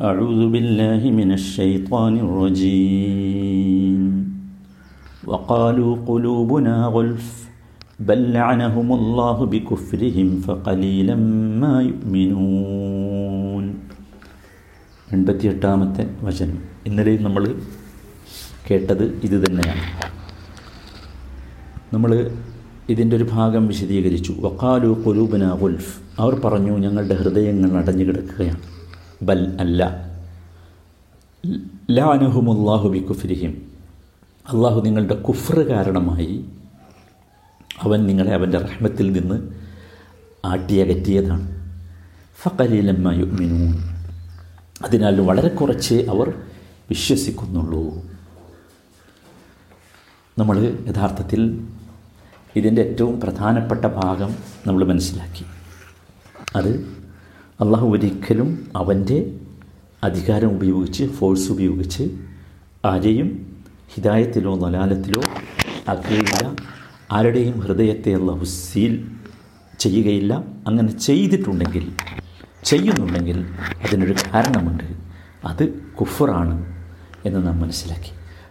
أعوذ بالله من الشيطان الرجيم وقالوا قلوبنا غلف بل لعنهم الله بكفرهم فقليلا ما يؤمنون എൺപത്തിയെട്ടാമത്തെ വചനം ഇന്നലെ നമ്മൾ കേട്ടത് ഇത് തന്നെയാണ് നമ്മൾ ഇതിൻ്റെ ഒരു ഭാഗം വിശദീകരിച്ചു വക്കാലു കൊലൂബന ഗുൽഫ് അവർ പറഞ്ഞു ഞങ്ങളുടെ ഹൃദയങ്ങൾ അടഞ്ഞു കിടക്കുകയാണ് ബൽ അല്ല. ലാനഹുമുല്ലാഹു ബി കുഫ്രിഹിം അള്ളാഹു നിങ്ങളുടെ കുഫ്ർ കാരണമായി അവൻ നിങ്ങളെ അവന്റെ റഹ്മത്തിൽ നിന്ന് ആട്ടിയകറ്റിയതാണ്. ഫക്കലീലമ്മ യുമിനൂൻ അതിനാൽ വളരെ കുറച്ച് അവർ വിശ്വസിക്കുന്നുള്ളൂ. നമ്മൾ യഥാർത്ഥത്തിൽ ഇതിന്റെ ഏറ്റവും പ്രധാനപ്പെട്ട ഭാഗം നമ്മൾ മനസ്സിലാക്കി. അത് അള്ളാഹു ഒരിക്കലും അവന്റെ അധികാരം ഉപയോഗിച്ച് ഫോഴ്സ് ഉപയോഗിച്ച് ആരെയും ഹിദായത്തിലോ നലാലത്തിലോ ആക്കുകയില്ല ആരുടെയും ഹൃദയത്തെ അള്ളാഹു സീൽ ചെയ്യുകയില്ല. അങ്ങനെ ചെയ്തിട്ടുണ്ടെങ്കിൽ ചെയ്യുന്നുണ്ടെങ്കിൽ അതിനൊരു കാരണമുണ്ട്. അത് കുഫറാണ് എന്ന് നാം മനസ്സിലാക്കി.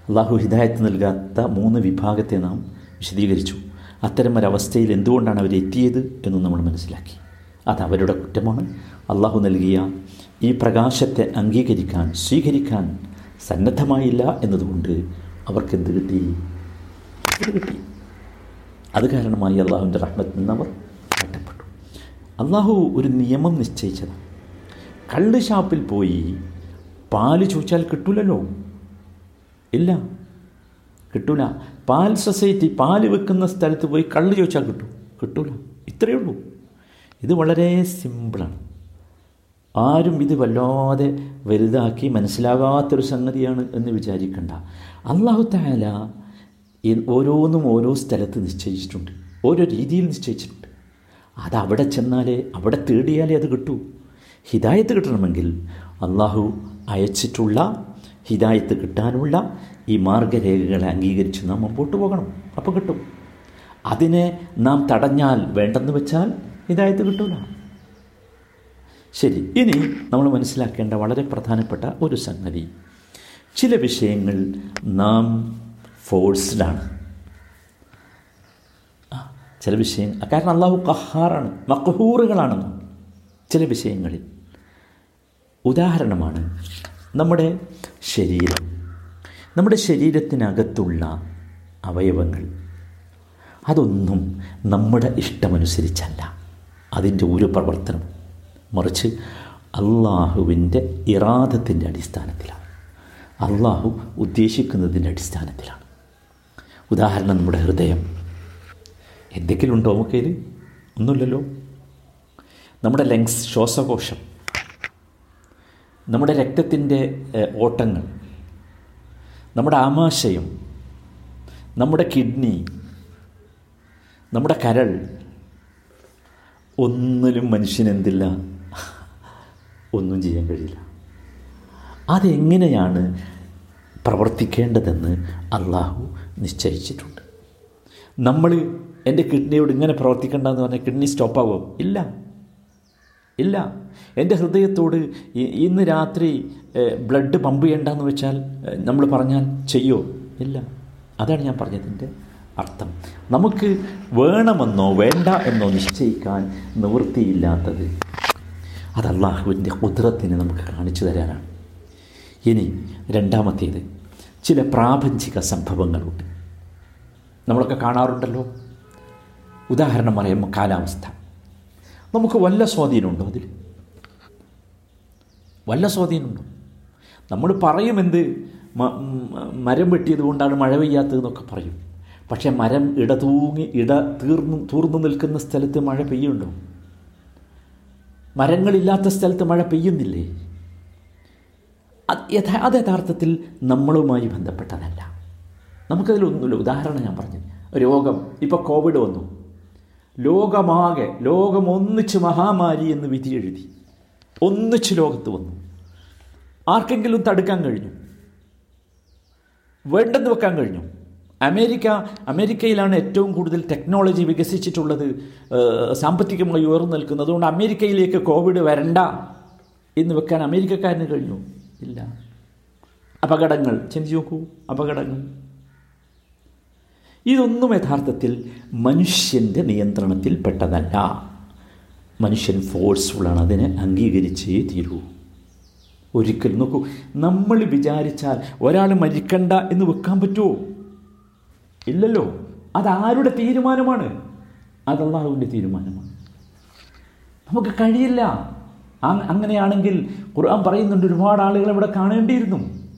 അള്ളാഹു ഹിദായത്ത് നൽകാത്ത മൂന്ന് വിഭാഗത്തെ നാം വിശദീകരിച്ചു. അത്തരം ഒരവസ്ഥയിൽ എന്തുകൊണ്ടാണ് അവരെത്തിയത് എന്ന് നമ്മൾ മനസ്സിലാക്കി. അത് അവരുടെ കുറ്റമാണ്. അള്ളാഹു നൽകിയ ഈ പ്രകാശത്തെ അംഗീകരിക്കാൻ സ്വീകരിക്കാൻ സന്നദ്ധമായില്ല എന്നതുകൊണ്ട് അവർക്ക് എന്ത് കിട്ടി? കിട്ടി. അത് കാരണമായി അള്ളാഹുവിന്റെ റഹ്മത്തിൽ നിന്ന് അവർ മാറ്റപ്പെട്ടു. അള്ളാഹു ഒരു നിയമം നിശ്ചയിച്ചതാണ് കള്ള് ഷാപ്പിൽ പോയി പാൽ ചോദിച്ചാൽ കിട്ടൂലല്ലോ? ഇല്ല. കിട്ടൂല. പാൽ സൊസൈറ്റി പാൽ വെക്കുന്ന സ്ഥലത്ത് പോയി കള്ള് ചോദിച്ചാൽ കിട്ടും. കിട്ടൂല. ഇത്രയേ ഉള്ളൂ. ഇത് വളരെ സിമ്പിളാണ്. ആരും ഇത് വല്ലാതെ വലുതാക്കി മനസ്സിലാകാത്തൊരു സംഗതിയാണ് എന്ന് വിചാരിക്കണ്ട. അള്ളാഹു താല ഓരോന്നും ഓരോ സ്ഥലത്ത് നിശ്ചയിച്ചിട്ടുണ്ട്. ഓരോ രീതിയിൽ നിശ്ചയിച്ചിട്ടുണ്ട്. അത് അവിടെ ചെന്നാലേ അവിടെ തേടിയാലേ അത് കിട്ടൂ. ഹിദായത്ത് കിട്ടണമെങ്കിൽ അള്ളാഹു അയച്ചിട്ടുള്ള ഹിദായത്ത് കിട്ടാനുള്ള ഈ മാർഗരേഖകളെ അംഗീകരിച്ച് നാം മുമ്പോട്ട് പോകണം. അപ്പോൾ കിട്ടും. അതിനെ നാം തടഞ്ഞാൽ വേണ്ടെന്ന് വെച്ചാൽ ഹിദായത്ത് കിട്ടൂല ശരി. ഇനി നമ്മൾ മനസ്സിലാക്കേണ്ട വളരെ പ്രധാനപ്പെട്ട ഒരു സംഗതി. ചില വിഷയങ്ങൾ നാം ഫോഴ്സ്ഡാണ് ചില വിഷയങ്ങൾ കാരണം അള്ളാഹു കഹാറാണ് മക്കഹൂറുകളാണ് ചില വിഷയങ്ങളിൽ. ഉദാഹരണമാണ് നമ്മുടെ ശരീരം. നമ്മുടെ ശരീരത്തിനകത്തുള്ള അവയവങ്ങൾ. അതൊന്നും നമ്മുടെ ഇഷ്ടമനുസരിച്ചല്ല. അതിന്റെ ഒരു പ്രവർത്തനം മറിച്ച് അള്ളാഹുവിന്റെ ഇറാദത്തിന്റെ അടിസ്ഥാനത്തിലാണ്. അള്ളാഹു ഉദ്ദേശിക്കുന്നതിന്റെ അടിസ്ഥാനത്തിലാണ്. ഉദാഹരണം നമ്മുടെ ഹൃദയം. എന്തെങ്കിലും ഉണ്ടോ നമുക്കതിൽ ഒന്നുമില്ലല്ലോ. നമ്മുടെ ലങ്സ് ശ്വാസകോശം നമ്മുടെ രക്തത്തിന്റെ ഓട്ടങ്ങൾ നമ്മുടെ ആമാശയം നമ്മുടെ കിഡ്നി നമ്മുടെ കരൾ ഒന്നിലും മനുഷ്യനെന്തില്ല? ഒന്നും ചെയ്യാൻ കഴിയില്ല. അതെങ്ങനെയാണ് പ്രവർത്തിക്കേണ്ടതെന്ന് അള്ളാഹു നിശ്ചയിച്ചിട്ടുണ്ട്. നമ്മൾ എന്റെ കിഡ്നിയോട് ഇങ്ങനെ പ്രവർത്തിക്കേണ്ടതെന്ന് പറഞ്ഞാൽ കിഡ്നി സ്റ്റോപ്പാകും ഇല്ല. ഇല്ല. എന്റെ ഹൃദയത്തോട് ഇന്ന് രാത്രി ബ്ലഡ് പമ്പ് ചെയ്യണ്ടെന്ന് വെച്ചാൽ നമ്മൾ പറഞ്ഞാൽ ചെയ്യോ? ഇല്ല. അതാണ് ഞാൻ പറഞ്ഞതിന്റെ അർത്ഥം. നമുക്ക് വേണമെന്നോ വേണ്ട എന്നോ നിശ്ചയിക്കാൻ നിവൃത്തിയില്ലാത്തത് അത് അള്ളാഹുവിന്റെ കുതിരത്തിന് നമുക്ക് കാണിച്ചു തരാനാണ്. ഇനി രണ്ടാമത്തേത് ചില പ്രാപഞ്ചിക സംഭവങ്ങളുണ്ട്. നമ്മളൊക്കെ കാണാറുണ്ടല്ലോ. ഉദാഹരണം പറയുമ്പോൾ കാലാവസ്ഥ. നമുക്ക് വല്ല സ്വാധീനമുണ്ടോ അതിൽ? വല്ല സ്വാധീനമുണ്ടോ? നമ്മൾ പറയുമെന്ത് മരം വെട്ടിയത് കൊണ്ടാണ് മഴ പെയ്യാത്തതെന്നൊക്കെ പറയും. പക്ഷേ മരം ഇട തൂങ്ങി ഇട തീർന്നു തൂർന്നു നിൽക്കുന്ന സ്ഥലത്ത് മഴ പെയ്യുണ്ടോ? മരങ്ങളില്ലാത്ത സ്ഥലത്ത് മഴ പെയ്യുന്നില്ലേ? അത് യഥാർത്ഥത്തിൽ നമ്മളുമായി ബന്ധപ്പെട്ടതല്ല. നമുക്കതിലൊന്നുമില്ല ഉദാഹരണം ഞാൻ പറഞ്ഞു രോഗം. ഇപ്പോൾ കോവിഡ് വന്നു. ലോകമാകെ ലോകം ഒന്നിച്ച് മഹാമാരി എന്ന് വിധി എഴുതി. ഒന്നിച്ച് ലോകത്ത് വന്നു. ആർക്കെങ്കിലും തടുക്കാൻ കഴിഞ്ഞു? വേണ്ടെന്ന് വെക്കാൻ കഴിഞ്ഞു? അമേരിക്ക അമേരിക്കയിലാണ് ഏറ്റവും കൂടുതൽ ടെക്നോളജി വികസിച്ചിട്ടുള്ളത് സാമ്പത്തികമായി ഉയർന്നു നിൽക്കുന്നത്. അതുകൊണ്ട് അമേരിക്കയിലേക്ക് കോവിഡ് വരണ്ട എന്ന് വെക്കാൻ അമേരിക്കക്കാരന് കഴിഞ്ഞു. ഇല്ല. അപകടങ്ങൾ. ചിന്തിച്ചു നോക്കൂ. അപകടങ്ങൾ. ഇതൊന്നും യഥാർത്ഥത്തിൽ മനുഷ്യന്റെ നിയന്ത്രണത്തിൽ പെട്ടതല്ല മനുഷ്യൻ ഫോഴ്സ്ഫുള്ളാണ് അതിനെ അംഗീകരിച്ചേ തീരൂ. ഒരിക്കൽ നോക്കൂ. നമ്മൾ വിചാരിച്ചാൽ ഒരാൾ മരിക്കണ്ട എന്ന് വെക്കാൻ പറ്റുമോ? ഇല്ലല്ലോ. അതാരുടെ തീരുമാനമാണ്? അത് അള്ളാഹുവിന്റെ തീരുമാനമാണ്. നമുക്ക് കഴിയില്ല. അങ്ങനെയാണെങ്കിൽ ഖുർആൻ പറയുന്നുണ്ട് ഒരുപാട് ആളുകൾ ഇവിടെ കാണേണ്ടിയിരുന്നു.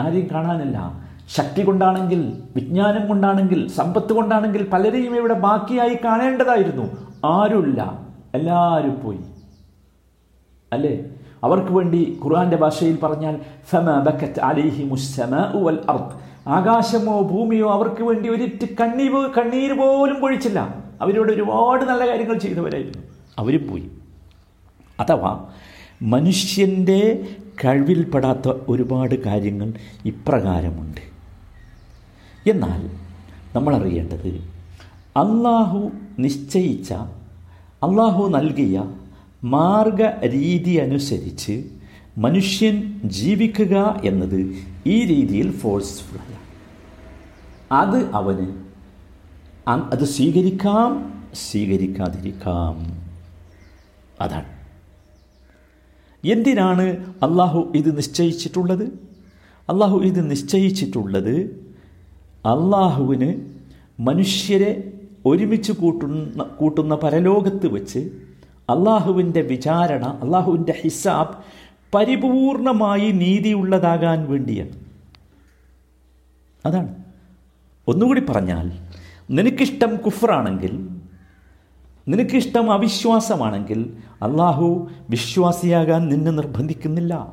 ആരെയും കാണാനില്ല. ശക്തി കൊണ്ടാണെങ്കിൽ വിജ്ഞാനം കൊണ്ടാണെങ്കിൽ സമ്പത്ത് കൊണ്ടാണെങ്കിൽ പലരെയും ഇവിടെ ബാക്കിയായി കാണേണ്ടതായിരുന്നു. ആരുമില്ല. എല്ലാവരും പോയി. അല്ലേ? അവർക്ക് വേണ്ടി ഖുർആന്റെ ഭാഷയിൽ പറഞ്ഞാൽ ഫമ ബക്കറ്റ് അലിഹി മുസ്സമ വൽ അർദ്. ആകാശമോ ഭൂമിയോ അവർക്ക് വേണ്ടി ഒരിറ്റ് കണ്ണീർ കണ്ണീര് പോലും പൊഴിച്ചില്ല. അവരോട് ഒരുപാട് നല്ല കാര്യങ്ങൾ ചെയ്തവരായിരുന്നു. അവരും പോയി. അഥവാ മനുഷ്യന്റെ കഴിവിൽപ്പെടാത്ത ഒരുപാട് കാര്യങ്ങൾ ഇപ്രകാരമുണ്ട്. എന്നാൽ നമ്മളറിയേണ്ടത് അള്ളാഹു നിശ്ചയിച്ച അള്ളാഹു നൽകിയ മാർഗ രീതി അനുസരിച്ച് മനുഷ്യൻ ജീവിക്കുക എന്നത് ഈ രീതിയിൽ ഫോഴ്സ്ഫുള്ളല്ല അത് അവന് അത് സ്വീകരിക്കാം സ്വീകരിക്കാതിരിക്കാം. അതാണ്. എന്തിനാണ് അള്ളാഹു ഇത് നിശ്ചയിച്ചിട്ടുള്ളത്? അള്ളാഹു ഇത് നിശ്ചയിച്ചിട്ടുള്ളത് അള്ളാഹുവിന് മനുഷ്യരെ ഒരുമിച്ച് കൂട്ടുന്ന കൂട്ടുന്ന പരലോകത്ത് വെച്ച് അള്ളാഹുവിന്റെ വിചാരണ അള്ളാഹുവിന്റെ ഹിസാബ് പരിപൂർണമായി നീതിയുള്ളതാകാൻ വേണ്ടിയാണ്. അതാണ്. ഒന്നുകൂടി പറഞ്ഞാൽ നിനക്കിഷ്ടം കുഫറാണെങ്കിൽ നിനക്കിഷ്ടം അവിശ്വാസമാണെങ്കിൽ അള്ളാഹു വിശ്വാസിയാകാൻ നിന്നെ നിർബന്ധിക്കുന്നില്ല.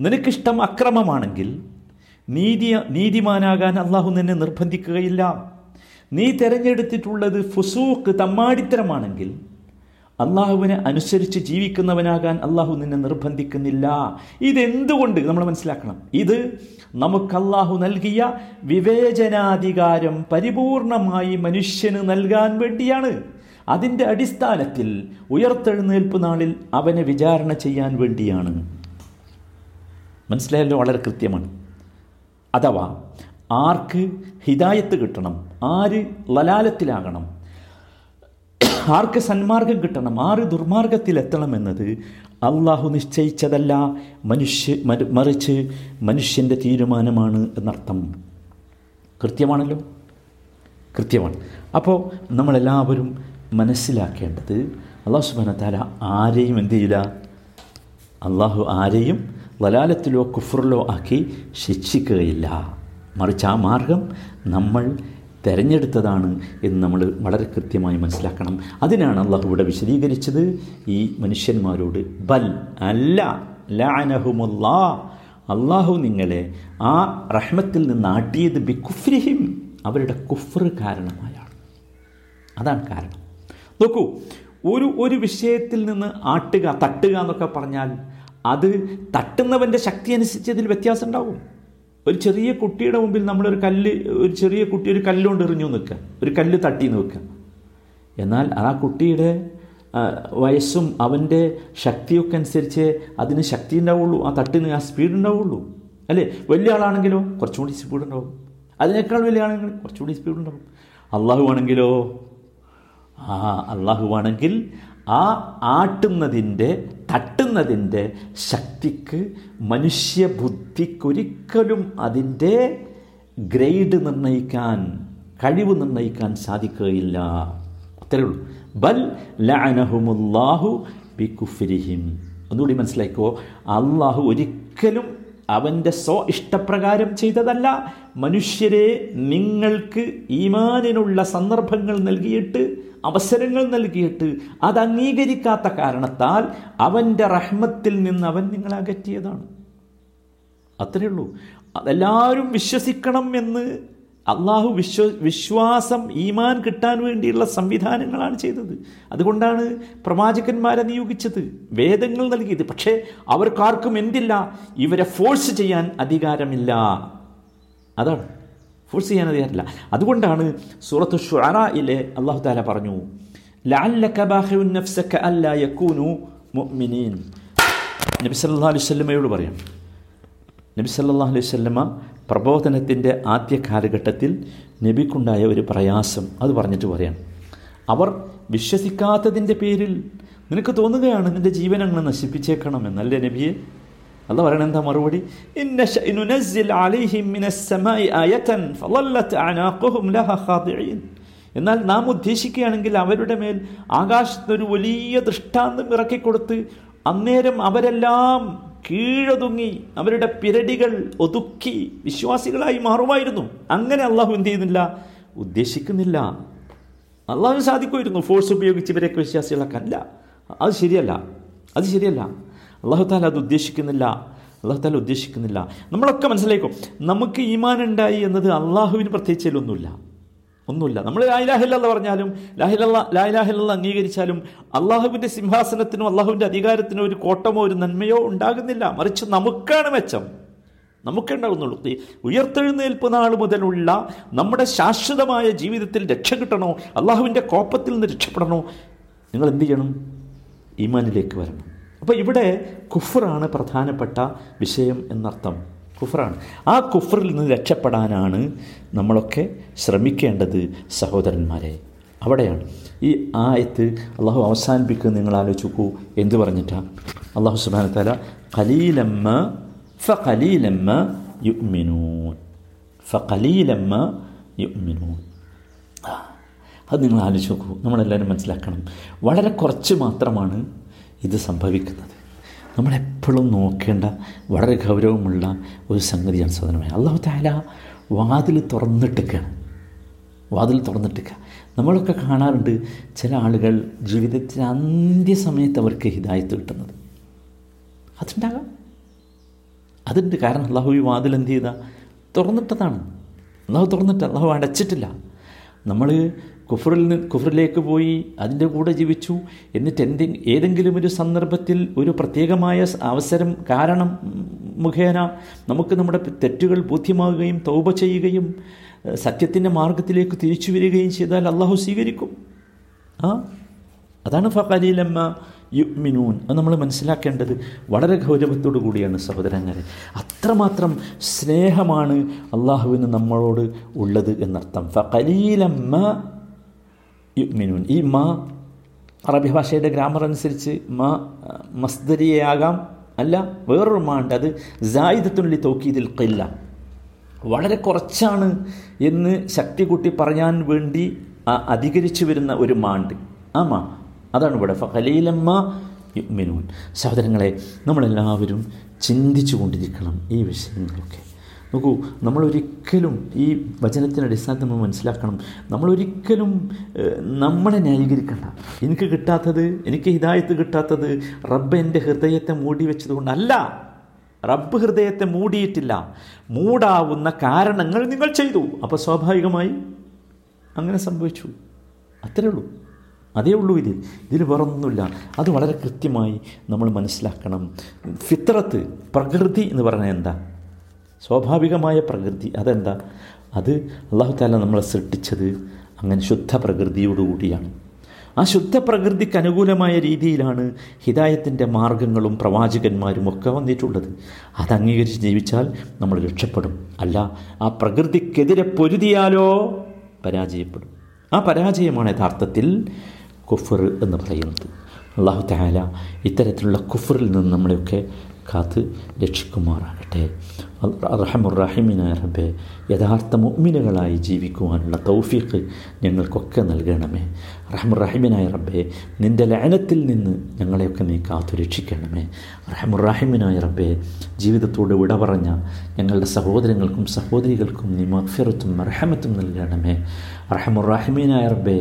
നിനക്കിഷ്ടം അക്രമമാണെങ്കിൽ നീതി നീതിമാനാകാൻ അള്ളാഹു നിന്നെ നിർബന്ധിക്കുകയില്ല. നീ തിരഞ്ഞെടുത്തിട്ടുള്ളത് ഫുസൂക്ക് തമ്മാടിത്തരമാണെങ്കിൽ അള്ളാഹുവിനെ അനുസരിച്ച് ജീവിക്കുന്നവനാകാൻ അള്ളാഹു നിന്നെ നിർബന്ധിക്കുന്നില്ല. ഇതെന്തുകൊണ്ട്? നമ്മൾ മനസ്സിലാക്കണം. ഇത് നമുക്ക് അള്ളാഹു നൽകിയ വിവേചനാധികാരം പരിപൂർണമായി മനുഷ്യന് നൽകാൻ വേണ്ടിയാണ്. അതിന്റെ അടിസ്ഥാനത്തിൽ ഉയർത്തെഴുന്നേൽപ്പ് നാളിൽ അവനെ വിചാരണ ചെയ്യാൻ വേണ്ടിയാണ്. മനസ്സിലായല്ലോ? വളരെ കൃത്യമാണ്. അഥവാ ആർക്ക് ഹിദായത്ത് കിട്ടണം ആര് ലലാലത്തിലാകണം ആർക്ക് സന്മാർഗം കിട്ടണം ആര് എന്നത് അള്ളാഹു നിശ്ചയിച്ചതല്ല മനുഷ്യ മറിച്ച് മനുഷ്യന്റെ തീരുമാനമാണ് എന്നർത്ഥം. കൃത്യമാണല്ലോ? കൃത്യമാണ്. അപ്പോൾ നമ്മളെല്ലാവരും മനസ്സിലാക്കേണ്ടത് അള്ളാഹു സുബാനത്താല ആരെയും എന്ത് ചെയ്യില്ല? അള്ളാഹു ആരെയും വലാലത്തിലോ കുഫറിലോ ആക്കി ശിക്ഷിക്കുകയില്ല. മറിച്ച് ആ മാർഗം നമ്മൾ തിരഞ്ഞെടുത്തതാണ് എന്ന് നമ്മൾ വളരെ കൃത്യമായി മനസ്സിലാക്കണം. അതിനാണ് അള്ളാഹു ഇവിടെ വിശദീകരിച്ചത് ഈ മനുഷ്യന്മാരോട് ബൽ അല്ല ലാനഹുമുല്ലാ അള്ളാഹു നിങ്ങളെ ആ റഹ്മത്തിൽ നിന്ന് ആട്ടിയത് ബി കുഫ്രിഹിം അവരുടെ കുഫർ കാരണമായാണ്. അതാണ് കാരണം. നോക്കൂ ഒരു ഒരു വിഷയത്തിൽ നിന്ന് ആട്ടുക തട്ടുക എന്നൊക്കെ പറഞ്ഞാൽ അത് തട്ടുന്നവന്റെ ശക്തി അനുസരിച്ച് അതിൽ വ്യത്യാസം ഉണ്ടാവും. ഒരു ചെറിയ കുട്ടിയുടെ മുമ്പിൽ നമ്മളൊരു കല്ല് ഒരു ചെറിയ കുട്ടി ഒരു കല്ലുകൊണ്ട് എറിഞ്ഞു നിൽക്കുക. ഒരു കല്ല് തട്ടി നിൽക്കുക എന്നാൽ ആ കുട്ടിയുടെ വയസ്സും അവന്റെ ശക്തിയൊക്കെ അനുസരിച്ച് അതിന് ശക്തി ഉണ്ടാവുള്ളൂ. ആ തട്ടിന് ആ സ്പീഡ് ഉണ്ടാവുള്ളൂ. അല്ലേ? വലിയ ആളാണെങ്കിലോ കുറച്ചുകൂടി സ്പീഡ് ഉണ്ടാവും. അതിനേക്കാൾ വലിയ ആണെങ്കിൽ കുറച്ചുകൂടി സ്പീഡ് ഉണ്ടാവും. അള്ളാഹു ആണെങ്കിലോ ആ അള്ളാഹു ആണെങ്കിൽ ആ ആട്ടുന്നതിന്റെ തട്ടുന്നതിന്റെ ശക്തിക്ക് മനുഷ്യ ബുദ്ധിക്കൊരിക്കലും അതിന്റെ ഗ്രേഡ് നിർണയിക്കാൻ കഴിവ് നിർണയിക്കാൻ സാധിക്കുകയില്ല. അത്രേ ഉള്ളൂ. ബൽ ലഅനഹുമുല്ലാഹു ബി കുഫിരിഹിം ഒന്നുകൂടി മനസ്സിലാക്കോ അള്ളാഹു ഒരിക്കലും അവന്റെ സ്വ ഇഷ്ടപ്രകാരം ചെയ്തതല്ല. മനുഷ്യരെ നിങ്ങൾക്ക് ഈമാനിനുള്ള സന്ദർഭങ്ങൾ നൽകിയിട്ട് അവസരങ്ങൾ നൽകിയിട്ട് അത് അംഗീകരിക്കാത്ത കാരണത്താൽ അവന്റെ റഹ്മത്തിൽ നിന്ന് അവൻ നിങ്ങളെ അകറ്റിയതാണ്. അത്രയേ ഉള്ളൂ. അതെല്ലാവരും വിശ്വസിക്കണം എന്ന് അള്ളാഹു വിശ്വ വിശ്വാസം ഈമാൻ കിട്ടാൻ വേണ്ടിയുള്ള സംവിധാനങ്ങളാണ് ചെയ്തത്. അതുകൊണ്ടാണ് പ്രവാചകന്മാരെ നിയോഗിച്ചത്. വേദങ്ങൾ നൽകിയത്. പക്ഷേ അവർക്കാർക്കും എന്തില്ല? ഇവരെ ഫോഴ്സ് ചെയ്യാൻ അധികാരമില്ല. അതാണ്. ഫോഴ്സ് ചെയ്യാൻ അധികാരമില്ല അതുകൊണ്ടാണ് സൂറത്ത് ഷുറായിലെ അള്ളാഹു താല പറഞ്ഞു നബി അലൈഹി പറയാം നബി സല്ലാ അലൈഹി സ്വല്ലമ പ്രബോധനത്തിന്റെ ആദ്യ കാലഘട്ടത്തിൽ നബിക്കുണ്ടായ ഒരു പ്രയാസം. അത് പറഞ്ഞിട്ട് പറയാം അവർ വിശ്വസിക്കാത്തതിന്റെ പേരിൽ നിനക്ക് തോന്നുകയാണ് നിന്റെ ജീവനങ്ങൾ നശിപ്പിച്ചേക്കണം എന്നല്ലേ നബിയെ അല്ല പറയണ എന്താ മറുപടി? എന്നാൽ നാം ഉദ്ദേശിക്കുകയാണെങ്കിൽ അവരുടെ മേൽ ആകാശത്തൊരു വലിയ ദൃഷ്ടാന്തം ഇറക്കിക്കൊടുത്ത് അന്നേരം അവരെല്ലാം കീഴൊതുങ്ങി അവരുടെ പിരടികൾ ഒതുക്കി വിശ്വാസികളായി മാറുമായിരുന്നു. അങ്ങനെ അള്ളാഹു എന്ത് ചെയ്യുന്നില്ല? ഉദ്ദേശിക്കുന്നില്ല. അള്ളാഹു സാധിക്കുമായിരുന്നു. ഫോഴ്സ് ഉപയോഗിച്ച് ഇവരെയൊക്കെ വിശ്വാസികളാക്കാനല്ല അത് ശരിയല്ല. അത് ശരിയല്ല. അള്ളാഹു താല അത് ഉദ്ദേശിക്കുന്നില്ല. അള്ളാഹു താല ഉദ്ദേശിക്കുന്നില്ല. നമ്മളൊക്കെ മനസ്സിലാക്കും നമുക്ക് ഈമാൻ ഉണ്ടായി എന്നത് അള്ളാഹുവിന് പ്രത്യേകിച്ചാലും ഒന്നുമില്ല. നമ്മൾ ലാഹിലാഹില്ല പറഞ്ഞാലും ലാഹിലല്ല ലാഹിലാഹില്ല അംഗീകരിച്ചാലും അള്ളാഹുവിന്റെ സിംഹാസനത്തിനും അള്ളാഹുവിന്റെ അധികാരത്തിനോ ഒരു കോട്ടമോ ഒരു നന്മയോ ഉണ്ടാകുന്നില്ല. മറിച്ച് നമുക്കാണ് മെച്ചം. നമുക്കേ ഉണ്ടാകുന്നുള്ളൂ. ഉയർത്തെഴുന്നേൽപ്പ് നാൾ മുതലുള്ള നമ്മുടെ ശാശ്വതമായ ജീവിതത്തിൽ രക്ഷ കിട്ടണോ? അള്ളാഹുവിന്റെ കോപ്പത്തിൽ നിന്ന് രക്ഷപ്പെടണോ? നിങ്ങൾ എന്ത് ചെയ്യണം? ഈമാനിലേക്ക് വരണം. അപ്പോൾ ഇവിടെ കുഫറാണ് പ്രധാനപ്പെട്ട വിഷയം എന്നർത്ഥം. കുഫറാണ്. ആ കുഫറിൽ നിന്ന് രക്ഷപ്പെടാനാണ് നമ്മളൊക്കെ ശ്രമിക്കേണ്ടത് സഹോദരന്മാരെ. അവിടെയാണ്. ഈ ആയത്ത് അള്ളാഹു അവസാനിപ്പിക്കുന്നത് നിങ്ങൾ ആലോചിക്കൂ എന്ത് പറഞ്ഞിട്ടാ? അള്ളാഹു സുബാനത്തല ഖലീലമ്മ ഫ ഖലീലമ്മ യുഗ്മിനൂൻ ഫ ഖലീലമ്മ യുഗ്മിനൂൻ അത് നിങ്ങൾ ആലോചിച്ച് നോക്കൂ നമ്മളെല്ലാവരും മനസ്സിലാക്കണം. വളരെ കുറച്ച് മാത്രമാണ് ഇത് സംഭവിക്കുന്നത്. നമ്മളെപ്പോഴും നോക്കേണ്ട വളരെ ഗൗരവമുള്ള ഒരു സംഗതിയാണ് സാധനമായി അള്ളാഹു താല വാതിൽ തുറന്നിട്ടൊക്കെയാണ് വാതിൽ തുറന്നിട്ടൊക്കെ നമ്മളൊക്കെ കാണാറുണ്ട് ചില ആളുകൾ ജീവിതത്തിൽ അന്ത്യസമയത്ത് അവർക്ക് ഹിതായത്ത് കിട്ടുന്നത്. അതുണ്ടാകാം. അതുണ്ട് കാരണം അള്ളാഹു ഈ വാതിൽ എന്ത് ചെയ്താൽ തുറന്നിട്ടതാണ്. അള്ളാഹു തുറന്നിട്ട് അള്ളാഹു അടച്ചിട്ടില്ല. നമ്മൾ കുഫറിൽ നിന്ന് കുഫറിലേക്ക് പോയി അതിന്റെ കൂടെ ജീവിച്ചു. എന്നിട്ട് എന്തെ ഏതെങ്കിലും ഒരു സന്ദർഭത്തിൽ ഒരു പ്രത്യേകമായ അവസരം കാരണം മുഖേന നമുക്ക് നമ്മുടെ തെറ്റുകൾ ബോധ്യമാകുകയും തൗപ ചെയ്യുകയും സത്യത്തിന്റെ മാർഗത്തിലേക്ക് തിരിച്ചു വരികയും ചെയ്താൽ അള്ളാഹു സ്വീകരിക്കും. ആ? അതാണ് ഫഖലീലമ്മ യുമിനൂൻ അത് നമ്മൾ മനസ്സിലാക്കേണ്ടത് വളരെ ഗൗരവത്തോടു കൂടിയാണ് സഹോദരങ്ങളെ. അത്രമാത്രം സ്നേഹമാണ് അള്ളാഹുവിന് നമ്മളോട് ഉള്ളത് എന്നർത്ഥം. ഫഖലീലമ്മ യുഗ്മിനൂൻ ഈ മാ അറബി ഭാഷയുടെ ഗ്രാമർ അനുസരിച്ച് മ മസ്ദരിയാകാം അല്ല വേറൊരു മാ ഉണ്ട്. അത് ജായിദത്തുള്ളി തോക്കീതിൽ കില്ല വളരെ കുറച്ചാണ് എന്ന് ശക്തി കൂട്ടി പറയാൻ വേണ്ടി അധികരിച്ചു വരുന്ന ഒരു മാണ്ട് ആ മാ. അതാണ് ഇവിടെ. ഫലീലമ്മ യുഗ്മിനൂൻ സഹോദരങ്ങളെ നമ്മളെല്ലാവരും ചിന്തിച്ചു കൊണ്ടിരിക്കണം ഈ വിഷയങ്ങളൊക്കെ. നോക്കൂ നമ്മളൊരിക്കലും ഈ വചനത്തിന്റെ അടിസ്ഥാനത്തിൽ നമ്മൾ മനസ്സിലാക്കണം. നമ്മളൊരിക്കലും നമ്മളെ ന്യായീകരിക്കണ്ട. എനിക്ക് കിട്ടാത്തത് എനിക്ക് ഹിതായത്ത് കിട്ടാത്തത് റബ്ബ് എന്റെ ഹൃദയത്തെ മൂടി വെച്ചതുകൊണ്ടല്ല. റബ്ബ് ഹൃദയത്തെ മൂടിയിട്ടില്ല. മൂടാവുന്ന കാരണങ്ങൾ നിങ്ങൾ ചെയ്തു. അപ്പോൾ സ്വാഭാവികമായി അങ്ങനെ സംഭവിച്ചു. അത്രേ ഉള്ളൂ. അതേ ഉള്ളൂ ഇതിൽ. ഇതിൽ വേറൊന്നുമില്ല. അത് വളരെ കൃത്യമായി നമ്മൾ മനസ്സിലാക്കണം. ഫിത്രത്ത് പ്രകൃതി എന്ന് പറഞ്ഞാൽ എന്താ? സ്വാഭാവികമായ പ്രകൃതി. അതെന്താ? അത് അള്ളാഹു താല നമ്മളെ സൃഷ്ടിച്ചത് അങ്ങനെ ശുദ്ധ പ്രകൃതിയോടുകൂടിയാണ് ആ ശുദ്ധ പ്രകൃതിക്ക് അനുകൂലമായ രീതിയിലാണ് ഹിതായത്തിന്റെ മാർഗങ്ങളും പ്രവാചകന്മാരും ഒക്കെ വന്നിട്ടുള്ളത്. അത് അംഗീകരിച്ച് ജീവിച്ചാൽ നമ്മൾ രക്ഷപ്പെടും. അല്ല ആ പ്രകൃതിക്കെതിരെ പൊരുതിയാലോ പരാജയപ്പെടും. ആ പരാജയമാണ് യഥാർത്ഥത്തിൽ കുഫർ എന്ന് പറയുന്നത്. അള്ളാഹു താല ഇത്തരത്തിലുള്ള കുഫറിൽ നിന്ന് നമ്മളെയൊക്കെ കാത്ത് രക്ഷിക്കുമാറാകട്ടെ. റഹമുറാഹിമിനായ റബ്ബെ യഥാർത്ഥ മുഅ്മിനുകളായി ജീവിക്കുവാനുള്ള തൗഫീഖ് ഞങ്ങൾക്കൊക്കെ നൽകണമേ. റഹമുറാഹിമിനായ റബ്ബെ നിന്റെ ലയനത്തിൽ നിന്ന് ഞങ്ങളെയൊക്കെ നീ കാത്തു രക്ഷിക്കണമേ റഹമുറാഹിമിനായ റബ്ബെ ജീവിതത്തോട് വിട പറഞ്ഞ ഞങ്ങളുടെ സഹോദരങ്ങൾക്കും സഹോദരികൾക്കും നീ മഫിറത്തും റഹമത്തും നൽകണമേ. റഹമുറാഹിമീനായ റബ്ബെ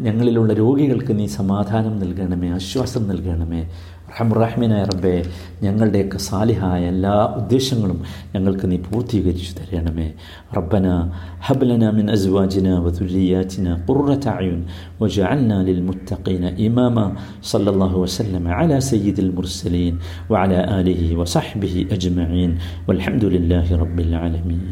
ഞങ്ങളിലുള്ള രോഗികൾക്ക് നീ സമാധാനം നൽകണമേ ആശ്വാസം നൽകണമേ. റഹ്മുറഹ്മീനായ റബ്ബെ ഞങ്ങളുടെയൊക്കെ സാലിഹായ എല്ലാ ഉദ്ദേശങ്ങളും ഞങ്ങൾക്ക് നീ പൂർത്തീകരിച്ചു തരണമേ. റബ്ബന ഹബ്ലന മിൻ അസ്വാജിന വതുരിയാറ്റിന ഖുർറതഅയുൻ വജഅൽന ലിൽ മുത്തഖീന ഇമാമ സല്ലല്ലാഹു വസല്ലമ അലാ സയ്യിദിൽ മുർസലീൻ വഅലാ ആലിഹി വസഹ്ബിഹി അജ്മഈൻ വൽഹംദുലില്ലാഹി റബ്ബിൽ ആലമീൻ.